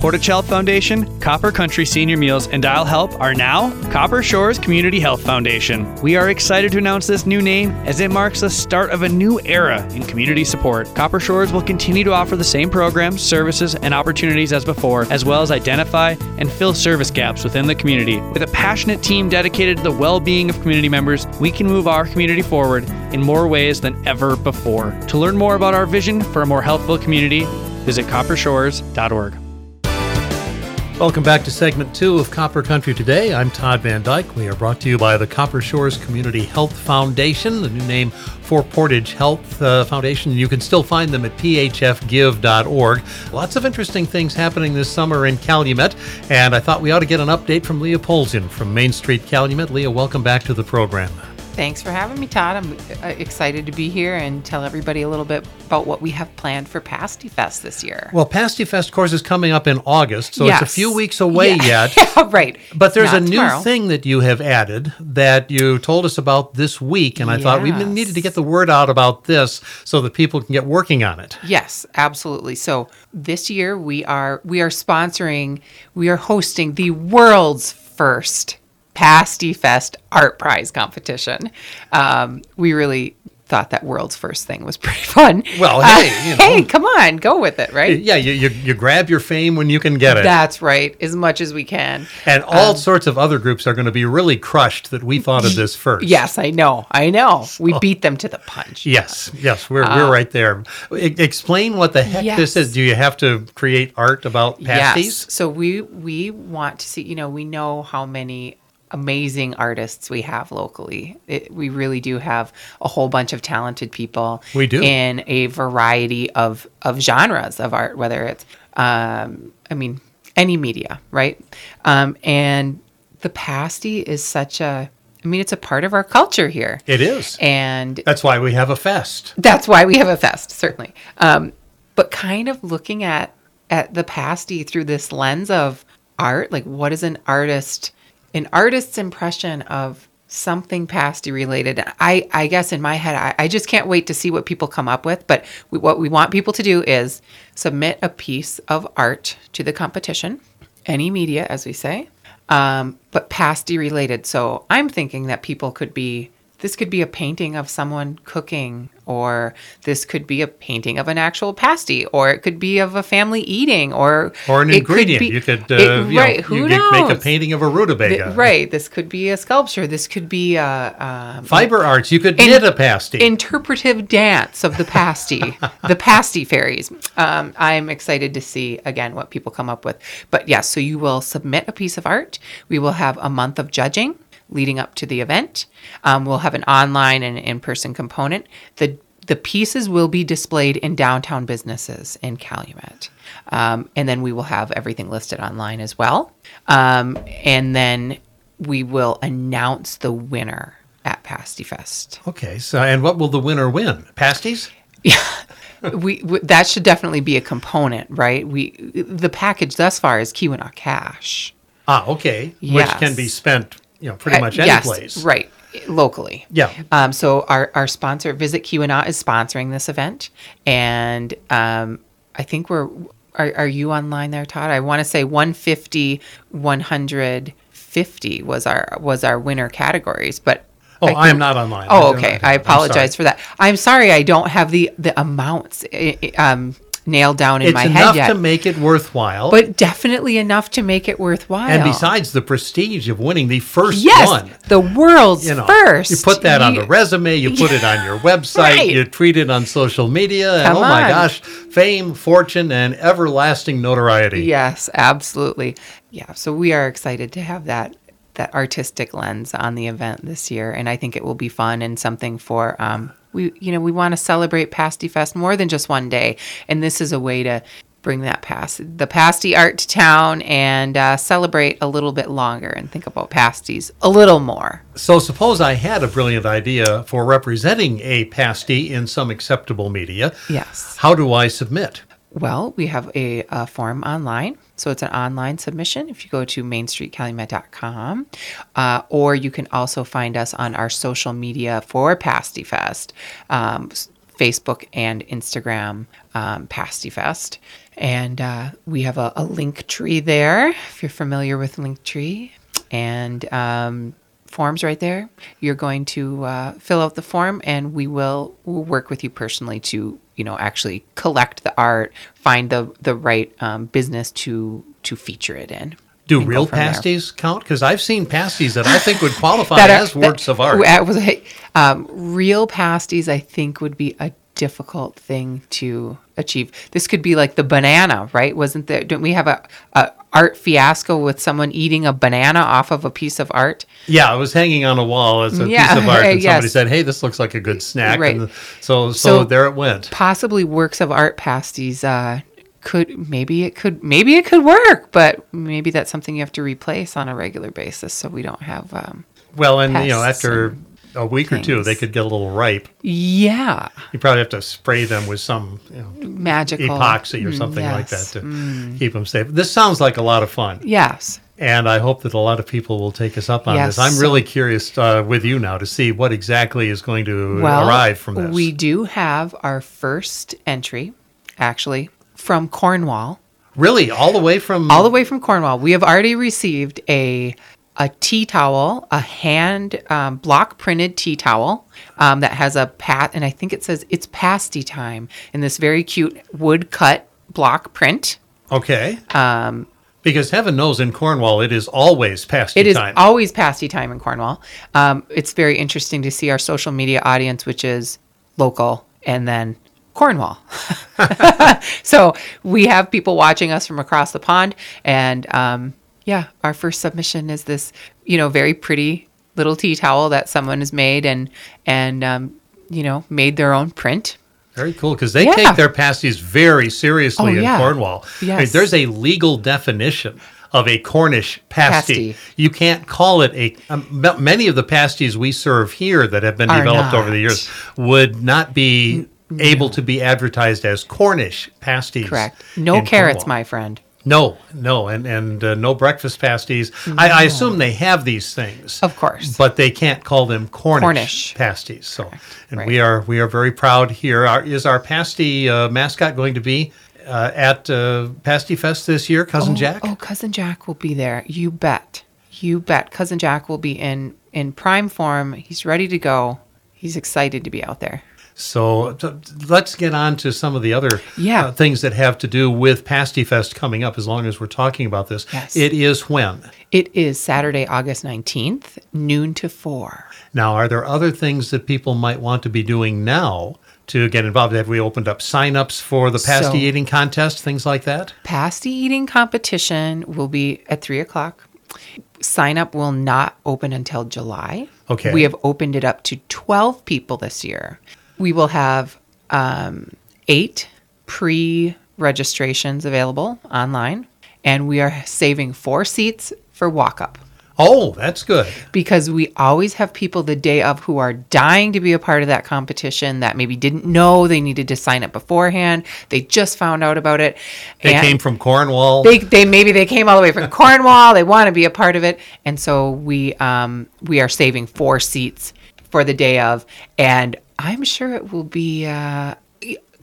Portage Health Foundation, Copper Country Senior Meals, and Dial Help are now Copper Shores Community Health Foundation. We are excited to announce this new name as it marks the start of a new era in community support. Copper Shores will continue to offer the same programs, services, and opportunities as before, as well as identify and fill service gaps within the community. With a passionate team dedicated to the well being of community members, we can move our community forward in more ways than ever before. To learn more about our vision for a more healthful community, visit coppershores.org. Welcome back to segment two of Copper Country Today. I'm Todd VanDyke. We are brought to you by the Copper Shores Community Health Foundation, the new name for Portage Health uh, Foundation. You can still find them at phfgive.org. Lots of interesting things happening this summer in Calumet, and I thought we ought to get an update from Leah Polzien from Main Street Calumet. Leah, welcome back to the program. Thanks for having me, Todd. I'm uh, excited to be here and tell everybody a little bit about what we have planned for Pasty Fest this year. Well, Pasty Fest, of course, is coming up in August, so Yes. it's a few weeks away Yeah. yet. Yeah, right. But there's Not a tomorrow. new thing that you have added that you told us about this week, and I thought we needed to get the word out about this so that people can get working on it. Yes, absolutely. So this year we are we are sponsoring, we are hosting the world's first Pasty Fest Art Prize competition. Um, we really thought that world's first thing was pretty fun. Well, Uh, hey, you know. hey, come on, go with it, right? Yeah, you, you, you grab your fame when you can get it. That's right, as much as we can. and all sorts of other groups are going to be really crushed that we thought of this first. Yes, I know, I know. We beat them to the punch. Yes, yes, we're, we're right there. E- explain what the heck this Uh, is. Do you have to create art about pasties? Yes. So we we want to see. You know, we know how many amazing artists we have locally. It, we really do have a whole bunch of talented people. We do. in a variety of of genres of art, whether it's, um, I mean, any media, right? Um, and the pasty is such a. I mean, it's a part of our culture here. It is. And That's why we have a fest. that's why we have a fest, certainly. Um, but kind of looking at at the pasty through this lens of art, like what is an artist, an artist's impression of something pasty related. I I guess in my head, I, I just can't wait to see what people come up with. But we, what we want people to do is submit a piece of art to the competition, any media, as we say, um, but pasty related. So I'm thinking that people could be this could be a painting of someone cooking, or this could be a painting of an actual pasty, or it could be of a family eating, or Or an it could ingredient. be- you could, uh, it- you know, right? Who you knows? make a painting of a rutabaga. Th- right. This could be a sculpture. This could be a, um, Fiber arts. You could In- knit a pasty. interpretive dance of the pasty, the pasty fairies. Um, I'm excited to see again what people come up with. But yes, so you will submit a piece of art. We will have a month of judging leading up to the event. Um, we'll have an online and in-person component. The the pieces will be displayed in downtown businesses in Calumet. Um, and then we will have everything listed online as well. Um, and then we will announce the winner at Pasty Fest. okay. So, and what will the winner win? Pasties? we, we that should definitely be a component, right? We the package thus far is Keweenaw cash. Ah, okay. Yes. Which can be spent, you know, pretty Uh, much any yes, place. right? Locally. Yeah. Um, so our our sponsor, Visit Keweenaw, is sponsoring this event, and um, I think we're. Are, are you online there, Todd? I want to say 150, 150 was our was our winner categories, but. Oh, I I am not online. Oh, okay. I apologize for that. I'm sorry I don't have the the amounts eh, eh, um, nailed down in It's my head yet. Enough to make it worthwhile. but definitely enough to make it worthwhile. and besides the prestige of winning the first yes, one. the world's You know, first. you put that on the resume, you put it on your website, Right. you tweet it on social media, and Come oh my on. gosh, fame, fortune, and everlasting notoriety. Yes, absolutely. Yeah, so we are excited to have that that artistic lens on the event this year, and I think it will be fun and something for um, we you know we want to celebrate Pasty Fest more than just one day, and this is a way to bring that past the pasty art to town and uh, celebrate a little bit longer and think about pasties a little more. So suppose I had a brilliant idea for representing a pasty in some acceptable media. Yes. How do I submit? Well, we have a, a form online. So it's an online submission if you go to mainstreetcalumet.com. Uh, or you can also find us on our social media for Pasty Fest. Um, Facebook and Instagram, um, Pasty Fest. And uh, we have a, a Linktree there, if you're familiar with Linktree. And um, forms right there. You're going to uh, fill out the form, and we will we'll work with you personally to you know actually collect the art, find the the right um, business to to feature it in. Do real from there. pasties count? Because I've seen pasties that I think would qualify are- as works that- of art. was a- um, real pasties, I think, would be a difficult thing to achieve. This could be like the banana, right? Wasn't there? Don't we have a, a art fiasco with someone eating a banana off of a piece of art? Yeah, it was hanging on a wall as a Yeah, piece of art, and somebody said, "Hey, this looks like a good snack." Right. And so, so, So- there it went. Possibly works of art pasties. Uh, could maybe it could maybe it could work, but maybe that's something you have to replace on a regular basis, so we don't have. Um, Well, and you know, after a week or two, they could get a little ripe. yeah, You probably have to spray them with some you know, magical epoxy or Mm, something like that yes. to keep them safe. This sounds like a lot of fun, Yes. and I hope that a lot of people will take us up on Yes, this. I'm really curious uh, with you now to see what exactly is going to well, arrive from this. We do have our first entry, actually, from Cornwall. really all the way from All the way from Cornwall. We have already received a a tea towel, a hand um, block printed tea towel um, that has a pat, and I think it says it's pasty time in this very cute wood cut block print. okay. Um, Because heaven knows in Cornwall it is always past It is time. always pasty time in Cornwall. Um, it's very interesting to see our social media audience, which is local and then Cornwall. so we have people watching us from across the pond, and um, yeah, our first submission is this, you know, very pretty little tea towel that someone has made and and um, you know made their own print. Very cool because they Yeah. take their pasties very seriously Oh, in yeah. Cornwall. I mean, Yes. there's a legal definition of a Cornish pasty. Pasty. You can't call it a. Um, many of the pasties we serve here that have been Are developed over the years would not be able to be advertised as Cornish pasties. Correct. No carrots, Cornwall. my friend. No, no, and and uh, no breakfast pasties. I, I assume they have these things, Of course. but they can't call them Cornish, Cornish. pasties. So, and Right. we are we are very proud here. Our, is our pasty uh, mascot going to be uh, at uh, Pasty Fest this year, cousin oh, Jack? Oh, cousin Jack will be there. You bet. You bet. Cousin Jack will be in in prime form. He's ready to go. He's excited to be out there. So t- let's get on to some of the other Yeah. uh, things that have to do with Pasty Fest coming up. As long as we're talking about this, Yes. it is when. It is Saturday, August 19th, noon to 4. Now, are there other things that people might want to be doing now to get involved? Have we opened up signups for the pasty So- eating contest, things like that? Pasty eating competition will be at 3 o'clock. Sign up will not open until July. Okay. We have opened it up to 12 people this year. We will have um, eight pre registrations available online, and we are saving four seats for walk up. Oh, that's good. because we always have people the day of who are dying to be a part of that competition that maybe didn't know they needed to sign up beforehand. They just found out about it. They and came from Cornwall. they, they maybe they came all the way from Cornwall. They want to be a part of it, and so we um, we are saving four seats for the day of, and I'm sure it will be uh,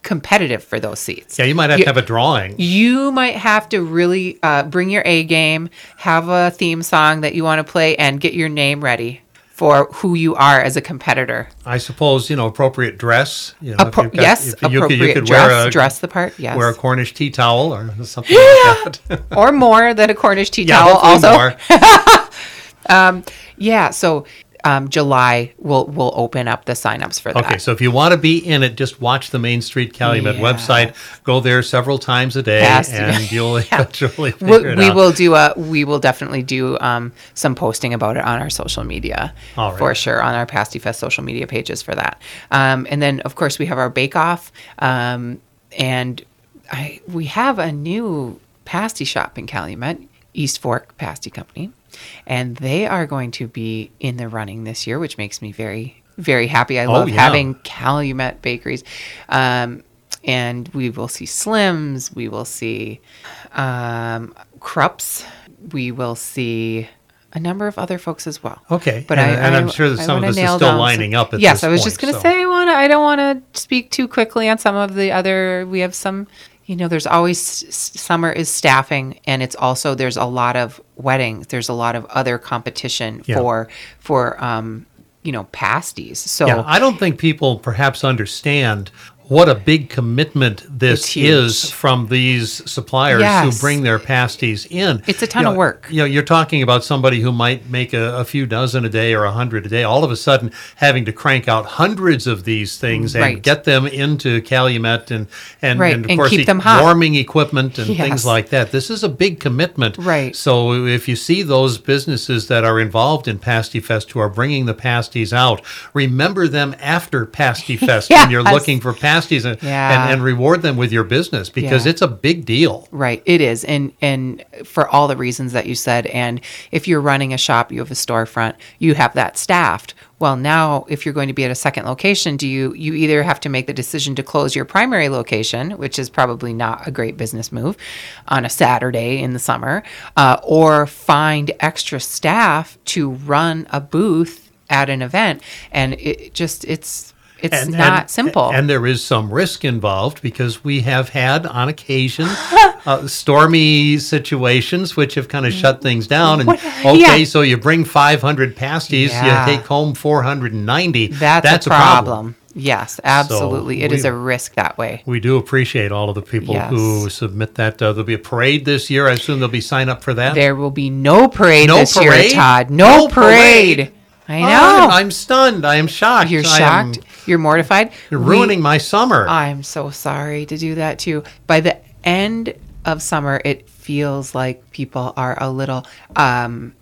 competitive for those seats. yeah, you might have You- to have a drawing. you might have to really uh, bring your A game, have a theme song that you want to play, and get your name ready for who you are as a competitor. I suppose you know appropriate dress. You know, Appro- got- yes, if you could, appropriate you could dress, wear a dress the part. Yes, wear a Cornish tea towel or something like that. or more than a Cornish tea yeah, towel. Also, more. yeah. So um, July will will open up the signups for that. Okay, so if you want to be in it, just watch the Main Street Calumet Yeah. website. Go there several times a day, Past- and you'll eventually we, figure we out. will do a we will definitely do um, some posting about it on our social media All right. for sure on our pasty fest social media pages for that um, and then of course we have our bake off um, and I we have a new pasty shop in Calumet East Fork Pasty Company and they are going to be in the running this year which makes me very very happy I love Oh, yeah. having Calumet bakeries um, and we will see Slims we will see um, Krups. We will see a number of other folks as well. Okay, but and- I, and I'm sure that some of is nail still lining up at yes, I was point, just going to so- say I want. I don't want to speak too quickly on some of the other. We have some. You know, there's always summer is staffing, and it's also there's a lot of weddings. There's a lot of other competition Yeah. for for um, you know pasties. So Yeah, I don't think people perhaps understand what a big commitment this is from these suppliers Yes. who bring their pasties in. It's a ton You of work. You know, you're talking about somebody who might make a, a few dozen a day or a hundred a day, all of a sudden having to crank out hundreds of these things and Right. get them into Calumet and and, Right, and of and course keep e- them hot. warming equipment and Yes. things like that. This is a big commitment. Right. So if you see those businesses that are involved in Pasty Fest who are bringing the pasties out, remember them after Pasty Fest when you're looking for pasties and, Yeah. and, and reward them with your business because Yeah. it's a big deal. Right, it is, and and for all the reasons that you said, and if you're running a shop, you have a storefront, you have that staffed. Well, now if you're going to be at a second location, do you you either have to make the decision to close your primary location, which is probably not a great business move, on a Saturday in the summer, uh, or find extra staff to run a booth at an event, and it just it's it's And- not and- simple. And there is some risk involved because we have had on occasion uh, stormy situations which have kind of shut things down. And What- okay, yeah. so you bring 500 pasties, Yeah. you take home 490. That's, a problem. Yes, absolutely. It is we- a risk that way. We do appreciate all of the people Yes. who submit that. Uh, there'll be a parade this year. I assume there'll be sign up for that. There will be no parade No this parade? year, Todd. No, No parade. parade? I know. I'm stunned. I am shocked. You're I am- shocked. You're mortified. you're We- ruining my summer. I'm so sorry to do that too. By the end of summer, it feels like people are a little. Um,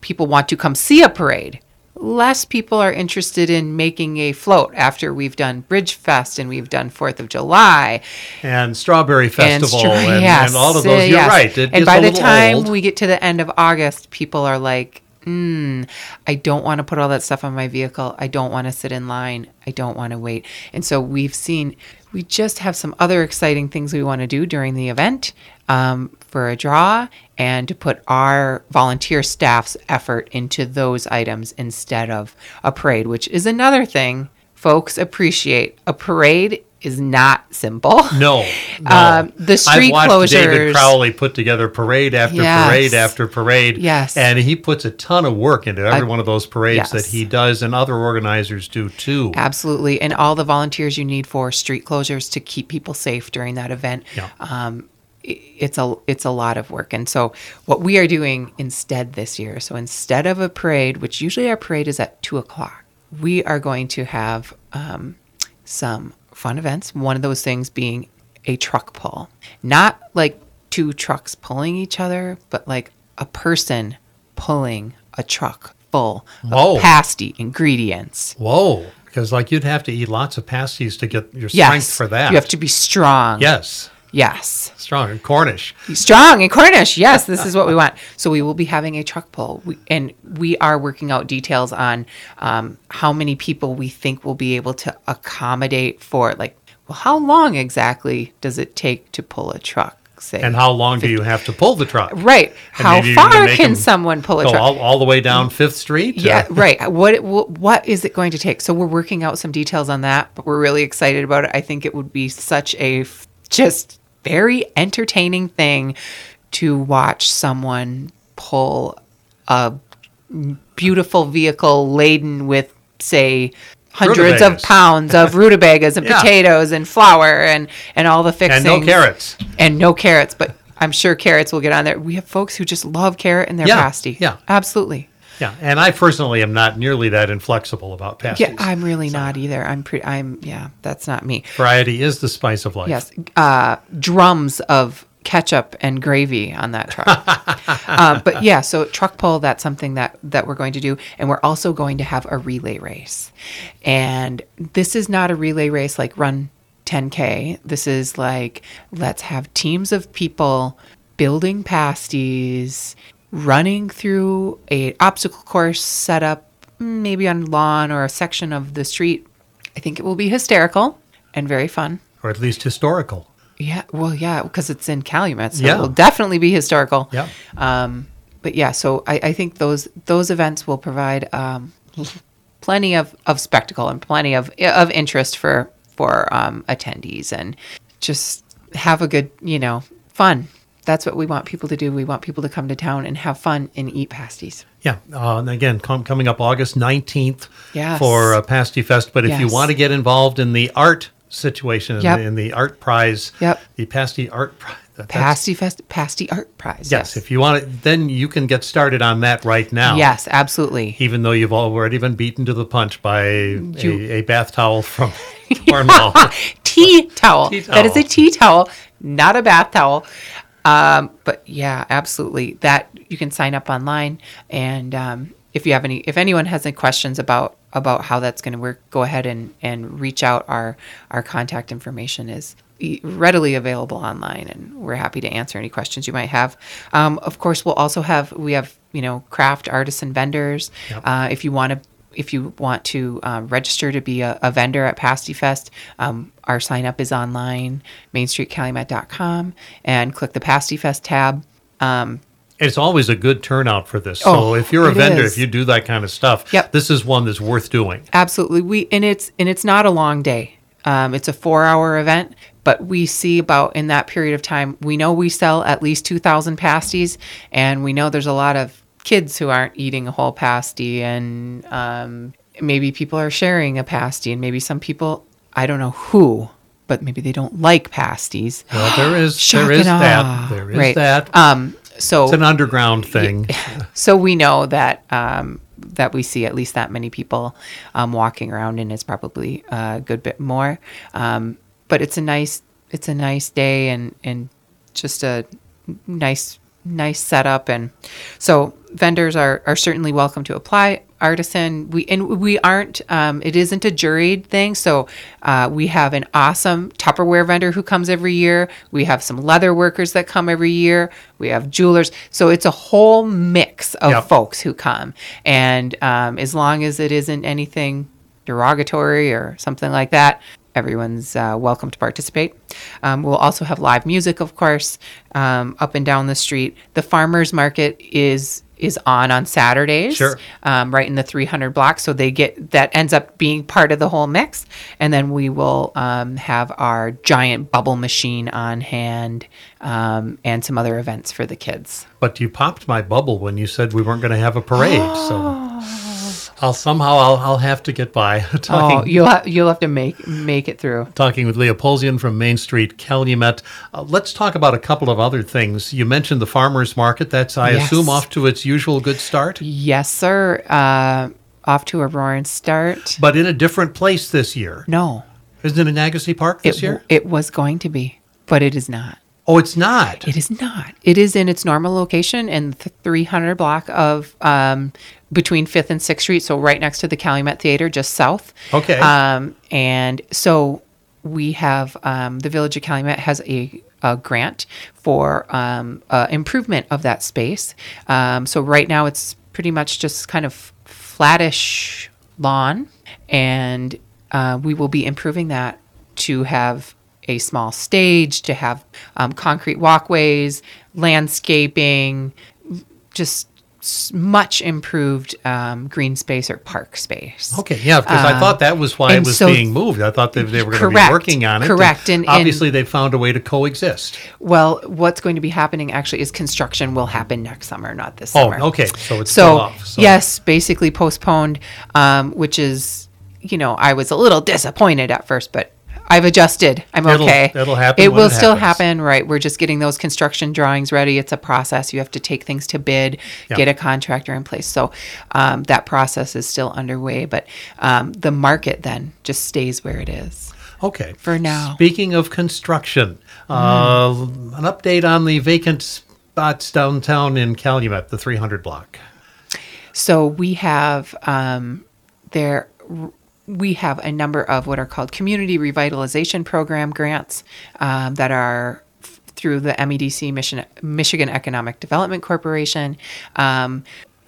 people want to come see a parade. Less people are interested in making a float after we've done Bridge Fest and we've done Fourth of July and Strawberry Festival stra- and, yes, and all of those. You're yes. right. It and is by the time old. we get to the end of August, people are like, mm, I don't want to put all that stuff on my vehicle. I don't want to sit in line. I don't want to wait. And so we've seen, we just have some other exciting things we want to do during the event um, for a draw and to put our volunteer staff's effort into those items instead of a parade, which is another thing folks appreciate. A parade is not simple. No, no. Um, the street I've watched David closures. Crowley put together parade after Yes. parade after parade. Yes. and he puts a ton of work into every I- one of those parades that he does, and other organizers do too. Absolutely. And all the volunteers you need for street closures to keep people safe during that event. Yeah. Um, it's a it's a lot of work, and so what we are doing instead this year. So instead of a parade, which usually our parade is at two o'clock, we are going to have um, some fun events. One of those things being a truck pull, not like two trucks pulling each other, but like a person pulling a truck full Whoa. of pasty ingredients. Whoa, because like you'd have to eat lots of pasties to get your strength Yes. for that. You have to be strong. Yes, Yes. strong and Cornish. Strong and Cornish. Yes, this is what we want. So we will be having a truck pull, we, and we are working out details on um, how many people we think will be able to accommodate for. Like, well, how long exactly does it take to pull a truck? Say, And how long do you have to pull the truck? right? And How maybe you can far can someone pull a truck? all, all the way down Fifth Street? Yeah, right. What, what what is it going to take? So we're working out some details on that, but we're really excited about it. I think it would be such a just very entertaining thing to watch someone pull a beautiful vehicle laden with say hundreds of pounds of rutabagas and Yeah. potatoes and flour and and all the fixings And no carrots. and no carrots, but I'm sure carrots will get on there. We have folks who just love carrot in their Yeah, pasty. yeah. absolutely. Yeah, and I personally am not nearly that inflexible about pasties. Yeah, I'm really not either. I'm pretty. I'm yeah. That's not me. Variety is the spice of life. Yes, uh, drums of ketchup and gravy on that truck. uh, but yeah, so truck pull. That's something that that we're going to do, and we're also going to have a relay race. And this is not a relay race like run 10k. This is like let's have teams of people building pasties, running through a obstacle course set up maybe on lawn or a section of the street. I think it will be hysterical and very fun. Or at least historical. Yeah, well, yeah, because it's in Calumet, so Yeah. it will definitely be historical. Yeah. Um, but yeah, so I, I think those those events will provide um, plenty of, of spectacle and plenty of of interest for for um, attendees and just have a good you know fun. That's what we want people to do. We want people to come to town and have fun and eat pasties. Yeah, uh, and again, com- coming up August 19th Yes. for uh, Pasty Fest. But if you want to get involved in the art situation, in, the, in the art prize, Yep. the Pasty Art Prize. Pasty Fest, Pasty Art Prize. Yes, if you want it, then you can get started on that right now. Yes, absolutely. Even though you've already been beaten to the punch by You- a, a bath towel from Cornwall. tea towel. Tea That is a tea towel, not a bath towel. Um, but yeah, absolutely. That you can sign up online, and um, if you have any, if anyone has any questions about about how that's going to work, go ahead and and reach out. Our our contact information is readily available online, and we're happy to answer any questions you might have. Um, of course, we'll also have we have you know craft artists and vendors. Yep. Uh, if you want to if you want to um, register to be a, a vendor at Pasty Fest, um, our sign up is online, mainstreetcalumet.com, and click the Pasty Fest tab. Um, It's always a good turnout for this. Oh, so if you're a vendor, is. if you do that kind of stuff, Yep. this is one that's worth doing. absolutely, we and it's and it's not a long day. Um, it's a four-hour event, but we see about in that period of time, we know we sell at least two thousand pasties, and we know there's a lot of kids who aren't eating a whole pasty, and um, maybe people are sharing a pasty, and maybe some people, I don't know who, but maybe they don't like pasties. Well, there is there is that. There is Right. that. Um, so it's an underground thing. so we know that um, that we see at least that many people um, walking around, and it's probably a good bit more. Um, but it's a nice it's a nice day and and just a nice nice setup. And so vendors are are certainly welcome to apply. Artisan we and we aren't um, it isn't a juried thing. So uh, we have an awesome tupperware vendor who comes every year. We have some leather workers that come every year. We have jewelers. So it's a whole mix of Yep. folks who come. And um, as long as it isn't anything derogatory or something like that everyone's uh, welcome to participate. Um, we'll also have live music, of course, um, up and down the street. The farmers market is is on on Saturdays, Sure. um, right in the 300 block. So they get that ends up being part of the whole mix. And then we will um, have our giant bubble machine on hand um, and some other events for the kids. But you popped my bubble when you said we weren't going to have a parade. So I'll somehow I'll, I'll have to get by talking Oh, you'll ha- you'll have to make make it through. talking with Leah Polzien from Main Street, Calumet. Uh, let's talk about a couple of other things. You mentioned the farmers market. That's I Yes. assume off to its usual good start, Yes, sir. Uh, off to a roaring start. but in a different place this year. No, Isn't it in Agassiz Park this it, year? it was going to be, but it is not. Oh, it's not. It is not. It is in its normal location in the 300 block of um, between 5th and 6th Street, so right next to the Calumet Theater, just south. Okay. Um, and so we have um, the Village of Calumet has a, a grant for um, uh, improvement of that space. Um, so right now it's pretty much just kind of flattish lawn, and uh, we will be improving that to have a small stage, to have um, concrete walkways, landscaping, just much improved um, green space or park space. Okay, yeah, because I thought that was why it was so- being moved. I thought that they were going to be working on it. correct, and- and- obviously they found a way to coexist. Well, what's going to be happening actually is construction will happen next summer, not this Oh, summer. okay, so it's still so, off. So. yes, basically postponed, um, which is, you know, I was a little disappointed at first, but I've adjusted. I'm It'll- okay. it'll happen It when will it still happens. happen, right? We're just getting those construction drawings ready. It's a process. You have to take things to bid, Yeah. get a contractor in place. So um, that process is still underway, but um, the market then just stays where it is. Okay. For now. Speaking of construction, uh, an update on the vacant spots downtown in Calumet, the 300 block. So we have um, there we have a number of what are called community revitalization program grants um, that are f- through the MEDC Mission, Michigan Economic Development Corporation. Um,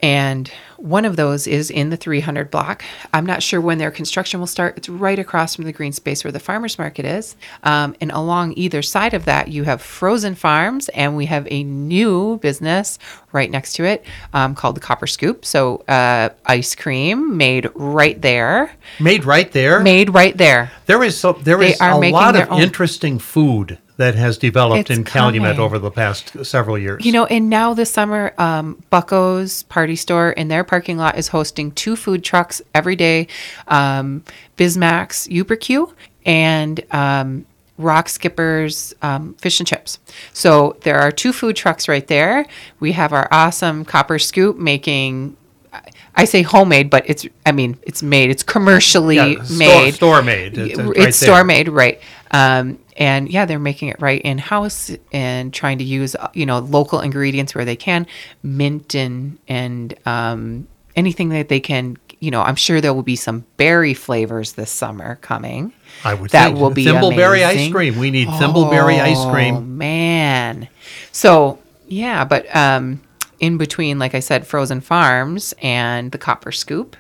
And one of those is in the 300 block. I'm not sure when their construction will start. It's right across from the green space where the farmers market is. Um, and along either side of that, you have frozen farms, and we have a new business right next to it um, called the Copper Scoop. So, uh, ice cream made right there. Made right there. Made right there. There is so there is a lot of own- interesting food that has developed It's in Calumet coming. over the past several years. You know, and now this summer, um, Bucko's Party Store in their parking lot is hosting two food trucks every day um, Bismack's Uberq and um, Rock Skipper's um, Fish and Chips. So there are two food trucks right there. We have our awesome Copper Scoop making. I say homemade, but it's, I mean, it's made, it's commercially Yeah, store- made. store made. It's- It's, it's right there. store made, right. Um, and yeah, they're making it right in house and trying to use, you know, local ingredients where they can, mint and, and, um, anything that they can, you know, I'm sure there will be some berry flavors this summer coming. I would that will be Thimbleberry ice cream. We need thimbleberry ice Oh, cream. man. So yeah, but um, in between, like I said, Frozen Farms and the Copper Scoop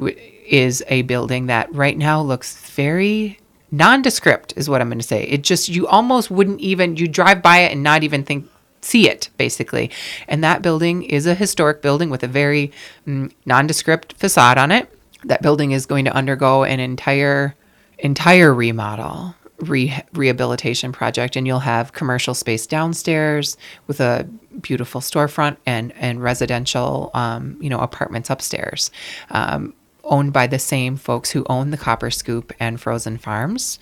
is a building that right now looks very nondescript, is what I'm going to say. It just you almost wouldn't even you drive by it and not even think see it basically. And that building is a historic building with a very mm, nondescript facade on it. That building is going to undergo an entire entire remodel re- rehabilitation project and you'll have commercial space downstairs with a beautiful storefront and and residential um, you know apartments upstairs um, owned by the same folks who own the copper scoop and frozen farms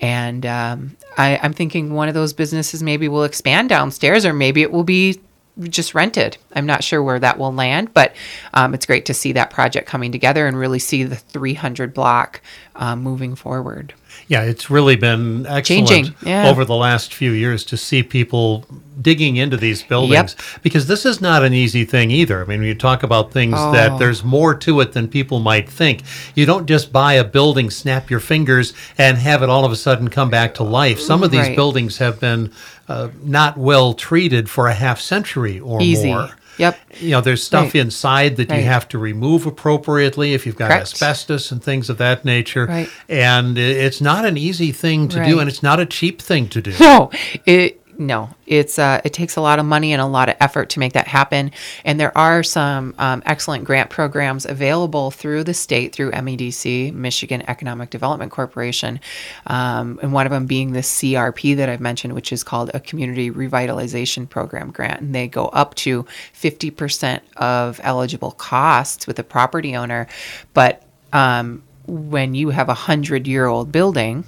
and um, I, i'm thinking one of those businesses maybe will expand downstairs or maybe it will be just rented. I'm not sure where that will land, but um, it's great to see that project coming together and really see the 300 block um, moving forward. Yeah, it's really been excellent Changing, yeah. over the last few years to see people digging into these buildings because this is not an easy thing either. I mean, when you talk about things Oh. that there's more to it than people might think. You don't just buy a building, snap your fingers, and have it all of a sudden come back to life. Some of these Right. buildings have been uh, not well treated for a half century or Easy. more. Yep. You know, there's stuff Right. inside that you have to remove appropriately if you've got Correct. asbestos and things of that nature. Right. And it's not an easy thing to do, and it's not a cheap thing to do. No, it no, it's uh, it takes a lot of money and a lot of effort to make that happen. And there are some um, excellent grant programs available through the state through MEDC, Michigan Economic Development Corporation, um, and one of them being the CRP that I've mentioned, which is called a Community Revitalization Program grant, and they go up to fifty percent of eligible costs with a property owner, but um, when you have a hundred year old building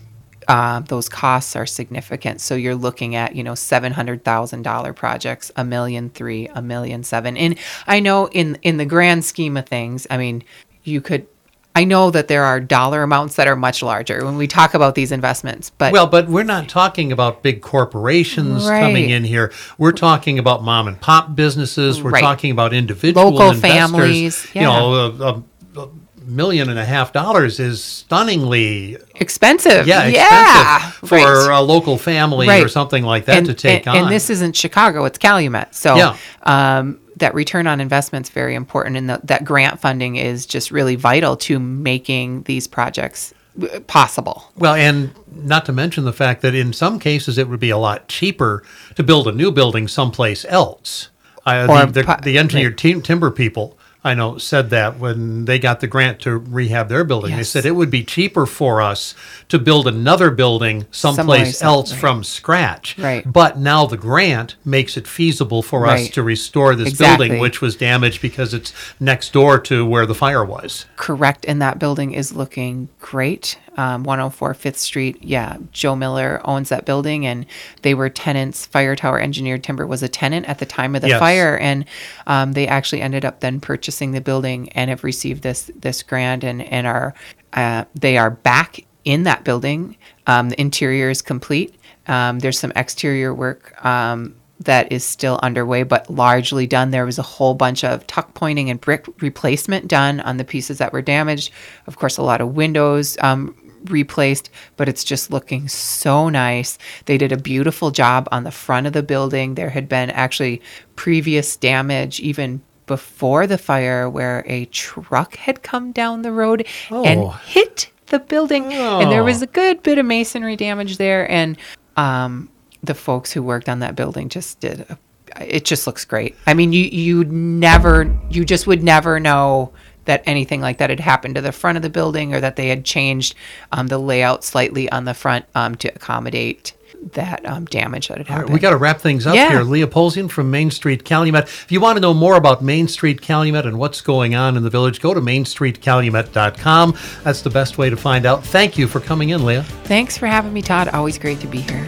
uh, those costs are significant. So you're looking at, you know, seven hundred thousand dollar projects, a million three, a million seven. And I know in in the grand scheme of things, I mean, you could. I know that there are dollar amounts that are much larger when we talk about these investments, but Well, but we're not talking about big corporations Right. coming in here. We're talking about mom and pop businesses. We're Right. talking about individual Local investors. families, You know, a, a, a million and a half dollars is stunningly expensive. yeah, yeah, expensive for right. a local family or something like that to take and, on. And this isn't Chicago; it's Calumet. So Yeah. um, that return on investment is very important, and the, that grant funding is just really vital to making these projects uh, possible. Well, and not to mention the fact that in some cases it would be a lot cheaper to build a new building someplace else. Uh, the, the, the engineered team, timber people, I know, said that when they got the grant to rehab their building. They said it would be cheaper for us to build another building someplace Someplace else right. from scratch. Right. But now the grant makes it feasible for us to restore this Exactly. building, which was damaged because it's next door to where the fire was. Correct, and that building is looking great. Um, 104 Fifth Street. Yeah, Joe Miller owns that building, and they were tenants. Fire Tower Engineered Timber was a tenant at the time of the Yes. fire, and um, they actually ended up then purchasing the building and have received this this grant and and are uh, they are back in that building. Um, the interior is complete. Um, there's some exterior work. Um, that is still underway, but largely done. There was a whole bunch of tuck pointing and brick replacement done on the pieces that were damaged. Of course, a lot of windows um, replaced, but it's just looking so nice. They did a beautiful job on the front of the building. There had been actually previous damage, even before the fire where a truck had come down the road and Oh. hit the building, and there Oh. was a good bit of masonry damage there, and um, the folks who worked on that building just did. A, it just looks great. I mean, you you never, you just would never know that anything like that had happened to the front of the building or that they had changed um, the layout slightly on the front um, to accommodate that um, damage that had right, happened. we got to wrap things up Yeah. here. Leah Polzien from Main Street Calumet. If you want to know more about Main Street Calumet and what's going on in the village, go to mainstreetcalumet.com. That's the best way to find out. Thank you for coming in, Leah. Thanks for having me, Todd. Always great to be here.